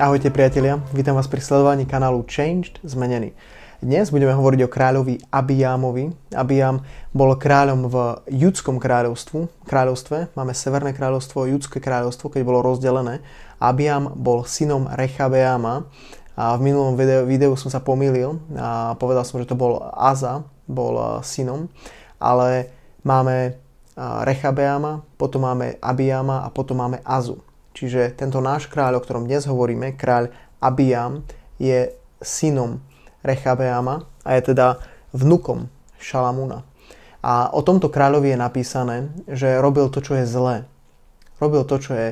Ahojte priatelia, vítam vás pri sledovaní kanálu Changed Zmenený. Dnes budeme hovoriť o kráľovi Abijámovi. Abijám bol kráľom v judskom kráľovstvu, kráľovstve. Máme Severné kráľovstvo, judské kráľovstvo, keď bolo rozdelené. Abijám bol synom Rechabeáma. A v minulom videu, videu som sa pomýlil a povedal som, že to bol Aza, bol synom. Ale máme Rechabeáma, potom máme Abijama a potom máme Azu. Čiže tento náš kráľ, o ktorom dnes hovoríme, kráľ Abijam, je synom Rechabeama a je teda vnukom Šalamúna. A o tomto kráľovi je napísané, že robil to, čo je zlé. Robil to, čo, je,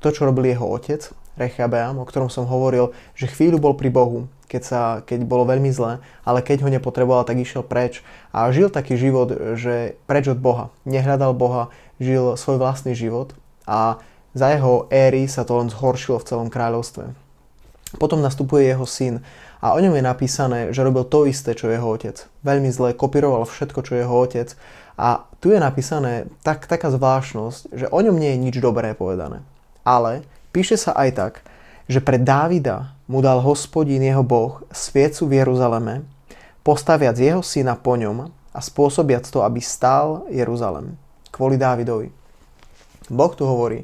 to, čo robil jeho otec, Rechabeam, o ktorom som hovoril, že chvíľu bol pri Bohu, keď, sa, keď bolo veľmi zlé, ale keď ho nepotreboval, tak išiel preč. A žil taký život, že preč od Boha. Nehľadal Boha, žil svoj vlastný život a za jeho éry sa to len zhoršilo v celom kráľovstve. Potom nastupuje jeho syn a o ňom je napísané, že robil to isté, čo jeho otec. Veľmi zle kopíroval všetko, čo jeho otec. A tu je napísané tak, taká zvláštnosť, že o ňom nie je nič dobré povedané. Ale píše sa aj tak, že pre Dávida mu dal hospodín jeho boh sviecu v Jeruzaleme, postaviac jeho syna po ňom a spôsobiac to, aby stál Jeruzalem kvôli Dávidovi. Boh tu hovorí,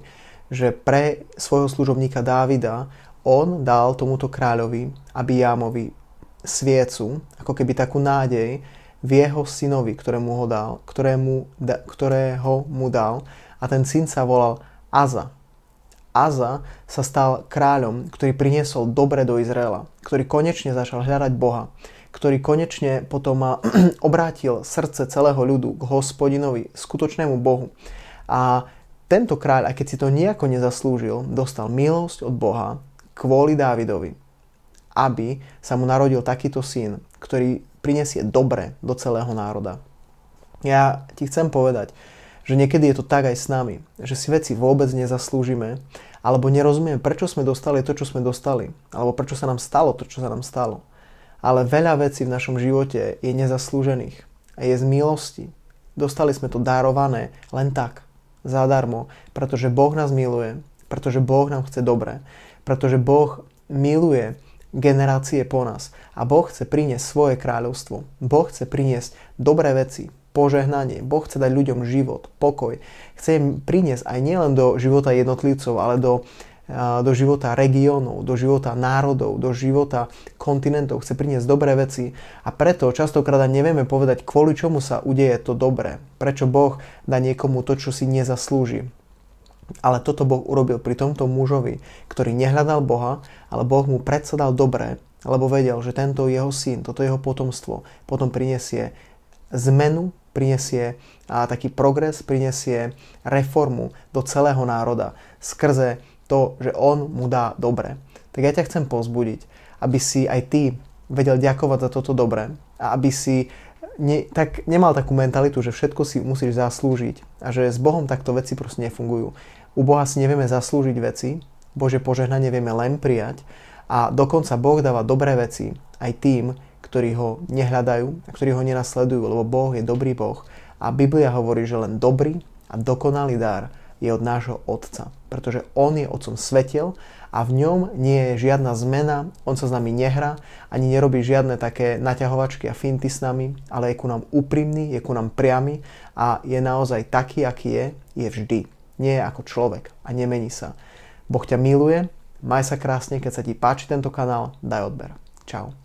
že pre svojho služobníka Dávida on dal tomuto kráľovi Abijámovi sviecu, ako keby takú nádej v jeho synovi, ktorému ho dal, ktorému, ktorého mu dal a ten syn sa volal Aza. Aza sa stal kráľom, ktorý priniesol dobre do Izraela, ktorý konečne začal hľadať Boha, ktorý konečne potom obrátil srdce celého ľudu k hospodinovi, skutočnému Bohu. A tento kráľ, aj keď si to nejako nezaslúžil, dostal milosť od Boha kvôli Dávidovi, aby sa mu narodil takýto syn, ktorý prinesie dobre do celého národa. Ja ti chcem povedať, že niekedy je to tak aj s nami, že si veci vôbec nezaslúžime, alebo nerozumieme, prečo sme dostali to, čo sme dostali, alebo prečo sa nám stalo to, čo sa nám stalo. Ale veľa vecí v našom živote je nezaslúžených a je z milosti. Dostali sme to darované len tak zadarmo, pretože Boh nás miluje, pretože Boh nám chce dobre, pretože Boh miluje generácie po nás a Boh chce priniesť svoje kráľovstvo. Boh chce priniesť dobré veci, požehnanie. Boh chce dať ľuďom život, pokoj. Chce im priniesť aj nielen do života jednotlivcov, ale do do života regiónov, do života národov, do života kontinentov, chce priniesť dobré veci a preto častokrát nevieme povedať, kvôli čomu sa udeje to dobré. Prečo Boh dá niekomu to, čo si nezaslúži. Ale toto Boh urobil pri tomto mužovi, ktorý nehľadal Boha, ale Boh mu predsa dal dobré, lebo vedel, že tento jeho syn, toto jeho potomstvo potom prinesie zmenu, prinesie a taký progres, prinesie reformu do celého národa skrze to, že on mu dá dobre. Tak ja ťa chcem pozbudiť, aby si aj ty vedel ďakovať za toto dobre a aby si ne, tak nemal takú mentalitu, že všetko si musíš zaslúžiť a že s Bohom takto veci proste nefungujú. U Boha si nevieme zaslúžiť veci, Bože požehnanie vieme len prijať a dokonca Boh dáva dobré veci aj tým, ktorí ho nehľadajú a ktorí ho nenasledujú, lebo Boh je dobrý Boh. A Biblia hovorí, že len dobrý a dokonalý dar je od nášho Otca. Pretože On je Otcom svetel a v ňom nie je žiadna zmena, On sa s nami nehrá, ani nerobí žiadne také naťahovačky a finty s nami, ale je ku nám úprimný, je ku nám priamy a je naozaj taký, aký je, je vždy. Nie je ako človek a nemení sa. Boh ťa miluje, maj sa krásne, keď sa ti páči tento kanál, daj odber. Čau.